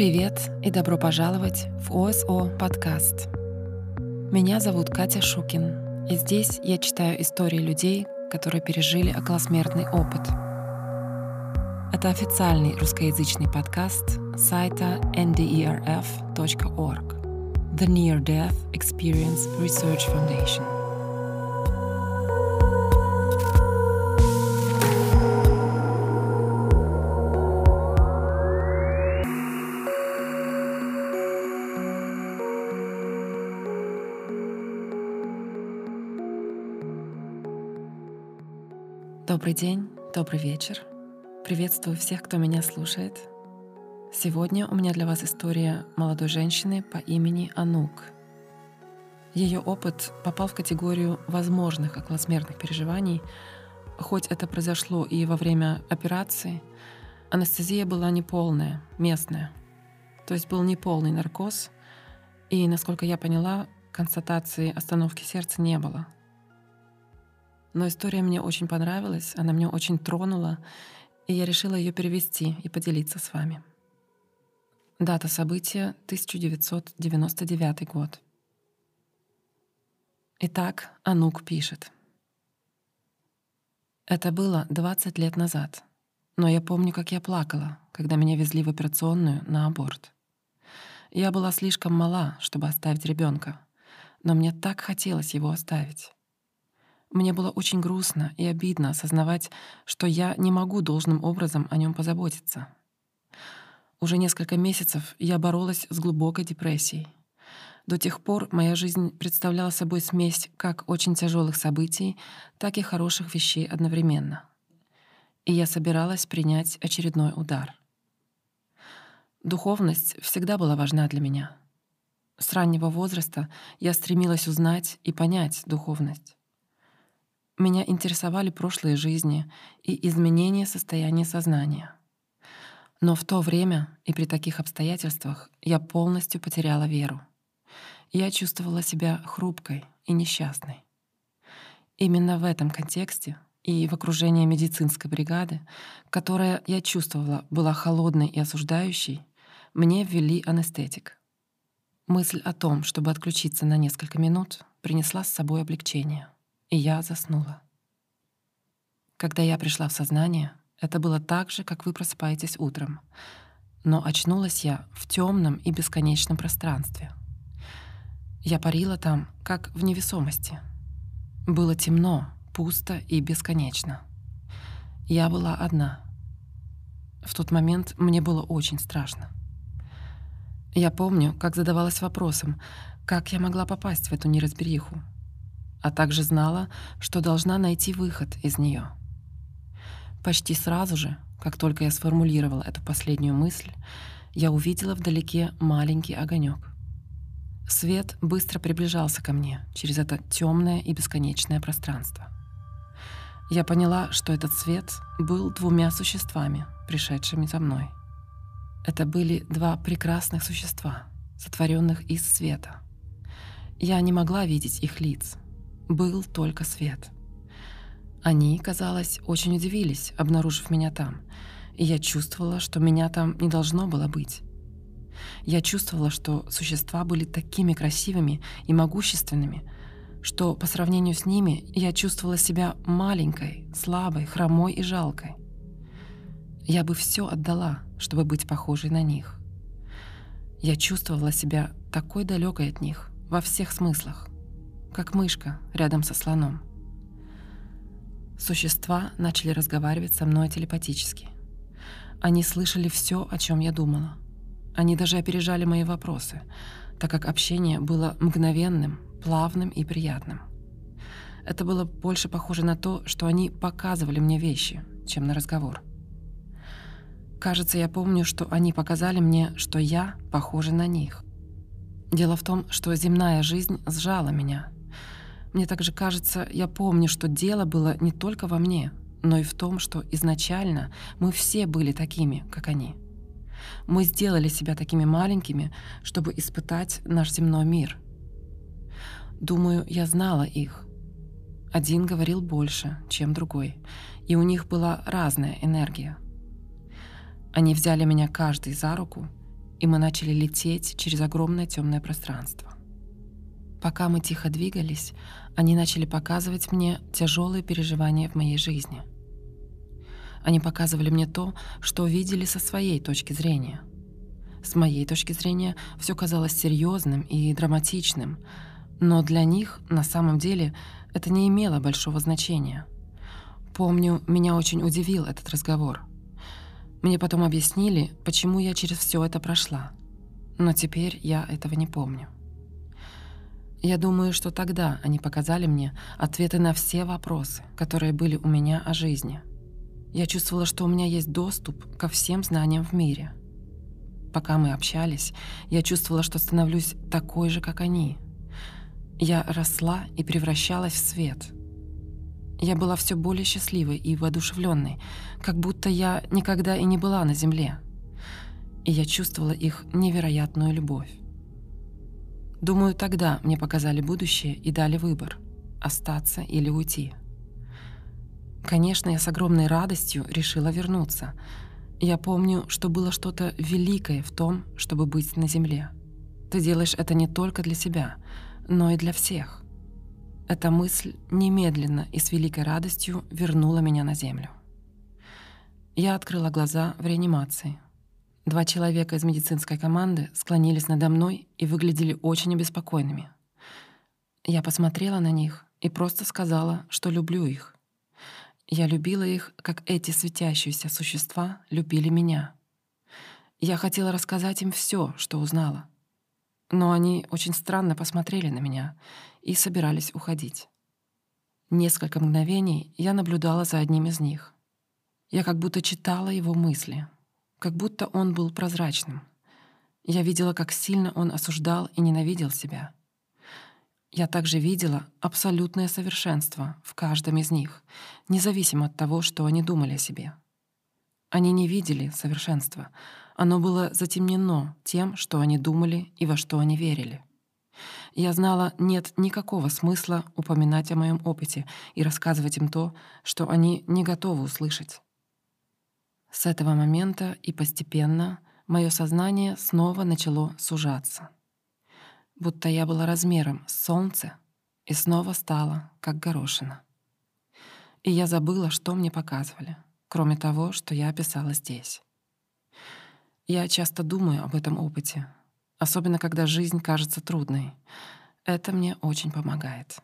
Привет и добро пожаловать в ОСО подкаст. Меня зовут Катя Шукин, и здесь я читаю истории людей, которые пережили околосмертный опыт. Это официальный русскоязычный подкаст сайта nderf.org The Near Death Experience Research Foundation. Добрый день, добрый вечер. Приветствую всех, кто меня слушает. Сегодня у меня для вас история молодой женщины по имени Анук. Ее опыт попал в категорию возможных околосмертных переживаний, хоть это произошло и во время операции, анестезия была неполная, местная. То есть был неполный наркоз, и, насколько я поняла, констатации остановки сердца не было — но история мне очень понравилась, она меня очень тронула, и я решила ее перевести и поделиться с вами. Дата события — 1999 год. Итак, Анук пишет. Это было 20 лет назад, но я помню, как я плакала, когда меня везли в операционную на аборт. Я была слишком мала, чтобы оставить ребенка, но мне так хотелось его оставить. Мне было очень грустно и обидно осознавать, что я не могу должным образом о нем позаботиться. Уже несколько месяцев я боролась с глубокой депрессией. До тех пор моя жизнь представляла собой смесь как очень тяжелых событий, так и хороших вещей одновременно. И я собиралась принять очередной удар. Духовность всегда была важна для меня. С раннего возраста я стремилась узнать и понять духовность. Меня интересовали прошлые жизни и изменение состояния сознания. Но в то время и при таких обстоятельствах я полностью потеряла веру. Я чувствовала себя хрупкой и несчастной. Именно в этом контексте и в окружении медицинской бригады, которая, я чувствовала, была холодной и осуждающей, мне ввели анестетик. Мысль о том, чтобы отключиться на несколько минут, принесла с собой облегчение — и я заснула. Когда я пришла в сознание, это было так же, как вы просыпаетесь утром. Но очнулась я в темном и бесконечном пространстве. Я парила там, как в невесомости. Было темно, пусто и бесконечно. Я была одна. В тот момент мне было очень страшно. Я помню, как задавалась вопросом, как я могла попасть в эту неразбериху а также знала, что должна найти выход из нее. Почти сразу же, как только я сформулировала эту последнюю мысль, я увидела вдалеке маленький огонек. Свет быстро приближался ко мне через это темное и бесконечное пространство. Я поняла, что этот свет был двумя существами, пришедшими за мной. Это были два прекрасных существа, сотворенных из света. Я не могла видеть их лиц, был только свет. Они, казалось, очень удивились, обнаружив меня там, и я чувствовала, что меня там не должно было быть. Я чувствовала, что существа были такими красивыми и могущественными, что по сравнению с ними я чувствовала себя маленькой, слабой, хромой и жалкой. Я бы все отдала, чтобы быть похожей на них. Я чувствовала себя такой далекой от них во всех смыслах как мышка рядом со слоном. Существа начали разговаривать со мной телепатически. Они слышали все, о чем я думала. Они даже опережали мои вопросы, так как общение было мгновенным, плавным и приятным. Это было больше похоже на то, что они показывали мне вещи, чем на разговор. Кажется, я помню, что они показали мне, что я похожа на них. Дело в том, что земная жизнь сжала меня — мне также кажется, я помню, что дело было не только во мне, но и в том, что изначально мы все были такими, как они. Мы сделали себя такими маленькими, чтобы испытать наш земной мир. Думаю, я знала их. Один говорил больше, чем другой, и у них была разная энергия. Они взяли меня каждый за руку и мы начали лететь через огромное темное пространство. Пока мы тихо двигались, они начали показывать мне тяжелые переживания в моей жизни. Они показывали мне то, что видели со своей точки зрения. С моей точки зрения все казалось серьезным и драматичным, но для них на самом деле это не имело большого значения. Помню, меня очень удивил этот разговор. Мне потом объяснили, почему я через все это прошла. Но теперь я этого не помню. Я думаю, что тогда они показали мне ответы на все вопросы, которые были у меня о жизни. Я чувствовала, что у меня есть доступ ко всем знаниям в мире. Пока мы общались, я чувствовала, что становлюсь такой же, как они. Я росла и превращалась в свет. Я была все более счастливой и воодушевленной, как будто я никогда и не была на земле. И я чувствовала их невероятную любовь. Думаю, тогда мне показали будущее и дали выбор – остаться или уйти. Конечно, я с огромной радостью решила вернуться. Я помню, что было что-то великое в том, чтобы быть на земле. Ты делаешь это не только для себя, но и для всех. Эта мысль немедленно и с великой радостью вернула меня на землю. Я открыла глаза в реанимации – Два человека из медицинской команды склонились надо мной и выглядели очень обеспокоенными. Я посмотрела на них и просто сказала, что люблю их. Я любила их, как эти светящиеся существа любили меня. Я хотела рассказать им все, что узнала. Но они очень странно посмотрели на меня и собирались уходить. Несколько мгновений я наблюдала за одним из них. Я как будто читала его мысли — как будто он был прозрачным. Я видела, как сильно он осуждал и ненавидел себя. Я также видела абсолютное совершенство в каждом из них, независимо от того, что они думали о себе. Они не видели совершенства, оно было затемнено тем, что они думали и во что они верили. Я знала, нет никакого смысла упоминать о моем опыте и рассказывать им то, что они не готовы услышать. С этого момента и постепенно мое сознание снова начало сужаться. Будто я была размером с солнце и снова стала как горошина. И я забыла, что мне показывали, кроме того, что я описала здесь. Я часто думаю об этом опыте, особенно когда жизнь кажется трудной. Это мне очень помогает.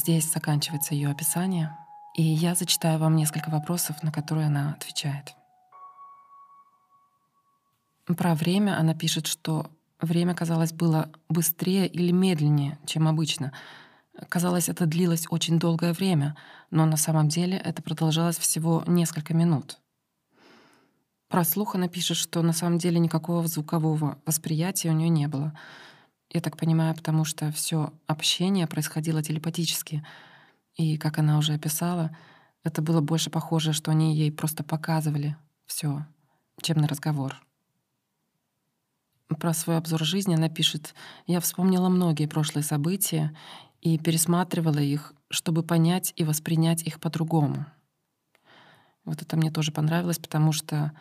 Здесь заканчивается ее описание, и я зачитаю вам несколько вопросов, на которые она отвечает. Про время она пишет, что время, казалось, было быстрее или медленнее, чем обычно. Казалось, это длилось очень долгое время, но на самом деле это продолжалось всего несколько минут. Про слух она пишет, что на самом деле никакого звукового восприятия у нее не было — я так понимаю, потому что все общение происходило телепатически. И, как она уже описала, это было больше похоже, что они ей просто показывали все, чем на разговор. Про свой обзор жизни она пишет, «Я вспомнила многие прошлые события и пересматривала их, чтобы понять и воспринять их по-другому». Вот это мне тоже понравилось, потому что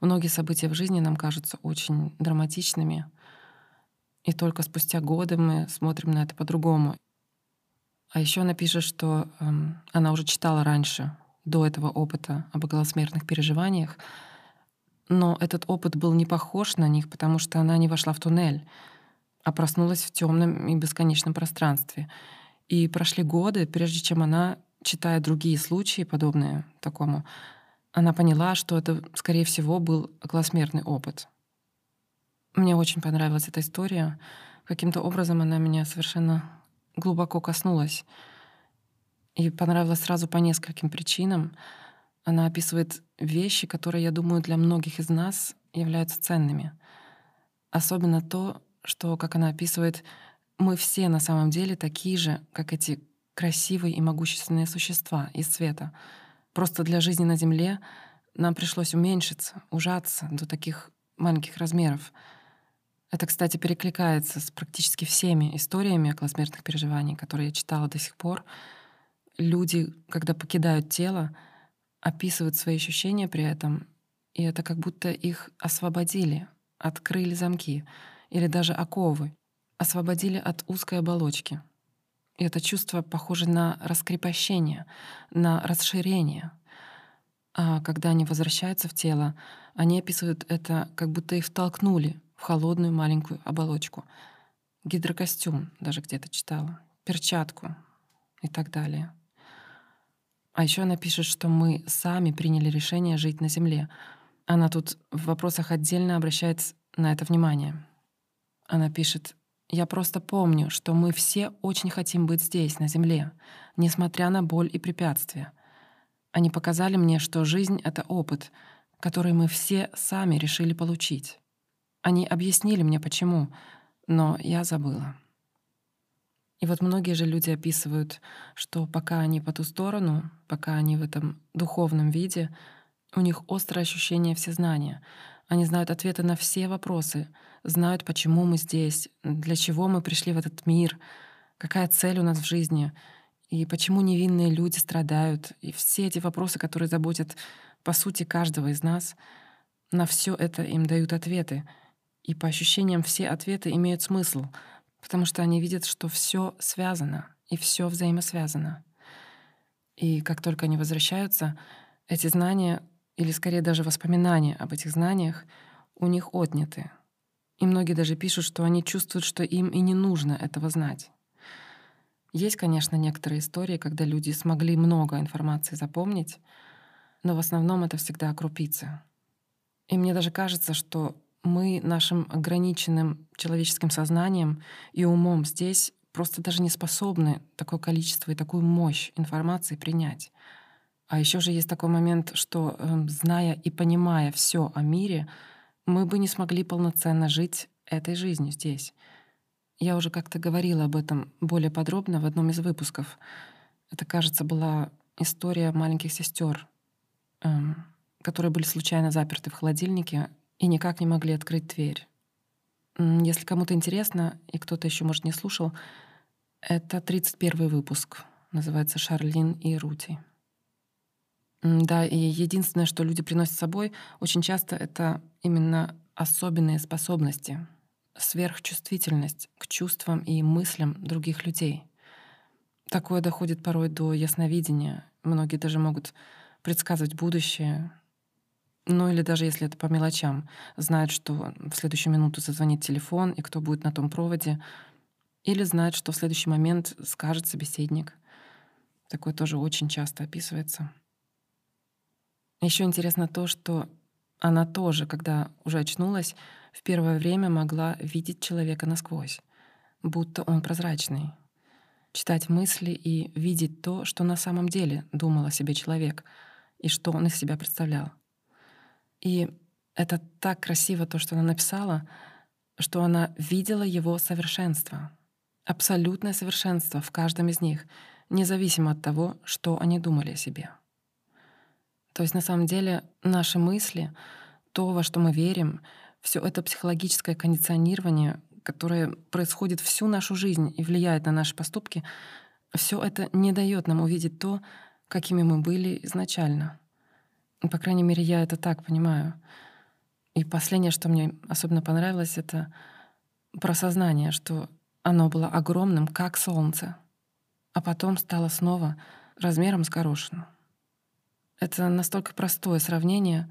многие события в жизни нам кажутся очень драматичными, и только спустя годы мы смотрим на это по-другому. А еще она пишет, что эм, она уже читала раньше, до этого опыта об околосмертных переживаниях, но этот опыт был не похож на них, потому что она не вошла в туннель, а проснулась в темном и бесконечном пространстве. И прошли годы, прежде чем она, читая другие случаи, подобные такому, она поняла, что это, скорее всего, был околосмертный опыт — мне очень понравилась эта история. Каким-то образом она меня совершенно глубоко коснулась. И понравилась сразу по нескольким причинам. Она описывает вещи, которые, я думаю, для многих из нас являются ценными. Особенно то, что, как она описывает, мы все на самом деле такие же, как эти красивые и могущественные существа из света. Просто для жизни на Земле нам пришлось уменьшиться, ужаться до таких маленьких размеров — это, кстати, перекликается с практически всеми историями околосмертных переживаний, которые я читала до сих пор. Люди, когда покидают тело, описывают свои ощущения при этом, и это как будто их освободили, открыли замки или даже оковы, освободили от узкой оболочки. И это чувство похоже на раскрепощение, на расширение. А когда они возвращаются в тело, они описывают это, как будто их втолкнули в холодную маленькую оболочку. Гидрокостюм даже где-то читала, перчатку и так далее. А еще она пишет, что мы сами приняли решение жить на Земле. Она тут в вопросах отдельно обращает на это внимание. Она пишет, «Я просто помню, что мы все очень хотим быть здесь, на Земле, несмотря на боль и препятствия. Они показали мне, что жизнь — это опыт, который мы все сами решили получить. Они объяснили мне, почему, но я забыла. И вот многие же люди описывают, что пока они по ту сторону, пока они в этом духовном виде, у них острое ощущение всезнания. Они знают ответы на все вопросы, знают, почему мы здесь, для чего мы пришли в этот мир, какая цель у нас в жизни, и почему невинные люди страдают. И все эти вопросы, которые заботят, по сути, каждого из нас, на все это им дают ответы — и по ощущениям все ответы имеют смысл, потому что они видят, что все связано и все взаимосвязано. И как только они возвращаются, эти знания, или скорее даже воспоминания об этих знаниях, у них отняты. И многие даже пишут, что они чувствуют, что им и не нужно этого знать. Есть, конечно, некоторые истории, когда люди смогли много информации запомнить, но в основном это всегда крупицы. И мне даже кажется, что мы нашим ограниченным человеческим сознанием и умом здесь просто даже не способны такое количество и такую мощь информации принять. А еще же есть такой момент, что эм, зная и понимая все о мире, мы бы не смогли полноценно жить этой жизнью здесь. Я уже как-то говорила об этом более подробно в одном из выпусков. Это, кажется, была история маленьких сестер, эм, которые были случайно заперты в холодильнике и никак не могли открыть дверь. Если кому-то интересно, и кто-то еще, может, не слушал, это 31 выпуск. Называется «Шарлин и Рути». Да, и единственное, что люди приносят с собой, очень часто это именно особенные способности, сверхчувствительность к чувствам и мыслям других людей. Такое доходит порой до ясновидения. Многие даже могут предсказывать будущее, ну или даже если это по мелочам, знает, что в следующую минуту зазвонит телефон и кто будет на том проводе, или знает, что в следующий момент скажет собеседник. Такое тоже очень часто описывается. Еще интересно то, что она тоже, когда уже очнулась, в первое время могла видеть человека насквозь, будто он прозрачный, читать мысли и видеть то, что на самом деле думал о себе человек и что он из себя представлял. И это так красиво, то, что она написала, что она видела его совершенство, абсолютное совершенство в каждом из них, независимо от того, что они думали о себе. То есть на самом деле наши мысли, то, во что мы верим, все это психологическое кондиционирование, которое происходит всю нашу жизнь и влияет на наши поступки, все это не дает нам увидеть то, какими мы были изначально. По крайней мере, я это так понимаю. И последнее, что мне особенно понравилось, это про сознание, что оно было огромным, как солнце, а потом стало снова размером с горошину. Это настолько простое сравнение,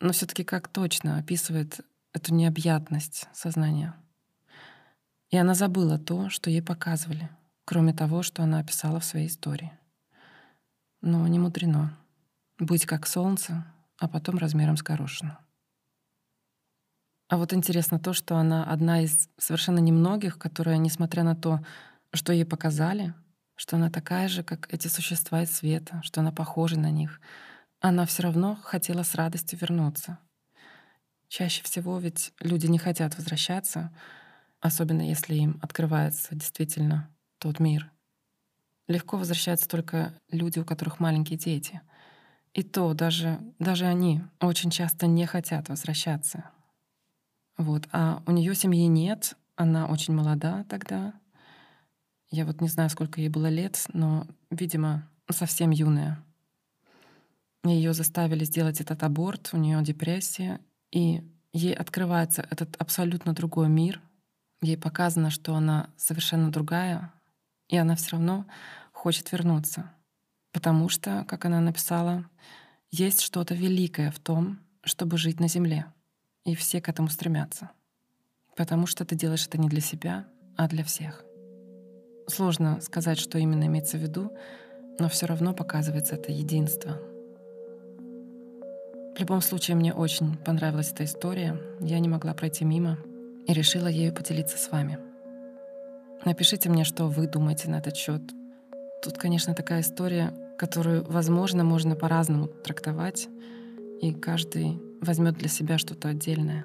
но все таки как точно описывает эту необъятность сознания. И она забыла то, что ей показывали, кроме того, что она описала в своей истории. Но не мудрено. Быть как солнце, а потом размером с горошину. А вот интересно то, что она одна из совершенно немногих, которая, несмотря на то, что ей показали, что она такая же, как эти существа из света, что она похожа на них, она все равно хотела с радостью вернуться. Чаще всего ведь люди не хотят возвращаться, особенно если им открывается действительно тот мир. Легко возвращаются только люди, у которых маленькие дети — и то даже, даже они очень часто не хотят возвращаться. Вот. А у нее семьи нет, она очень молода тогда. Я вот не знаю, сколько ей было лет, но, видимо, совсем юная. Ее заставили сделать этот аборт, у нее депрессия, и ей открывается этот абсолютно другой мир. Ей показано, что она совершенно другая, и она все равно хочет вернуться. Потому что, как она написала, есть что-то великое в том, чтобы жить на Земле. И все к этому стремятся. Потому что ты делаешь это не для себя, а для всех. Сложно сказать, что именно имеется в виду, но все равно показывается это единство. В любом случае, мне очень понравилась эта история. Я не могла пройти мимо и решила ею поделиться с вами. Напишите мне, что вы думаете на этот счет. Тут, конечно, такая история, которую, возможно, можно по-разному трактовать, и каждый возьмет для себя что-то отдельное.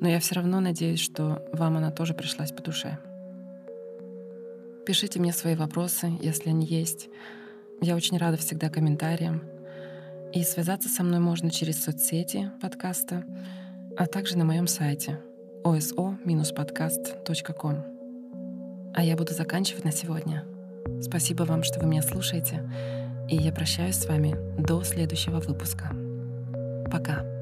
Но я все равно надеюсь, что вам она тоже пришлась по душе. Пишите мне свои вопросы, если они есть. Я очень рада всегда комментариям. И связаться со мной можно через соцсети подкаста, а также на моем сайте oso-podcast.com. А я буду заканчивать на сегодня. Спасибо вам, что вы меня слушаете, и я прощаюсь с вами до следующего выпуска. Пока.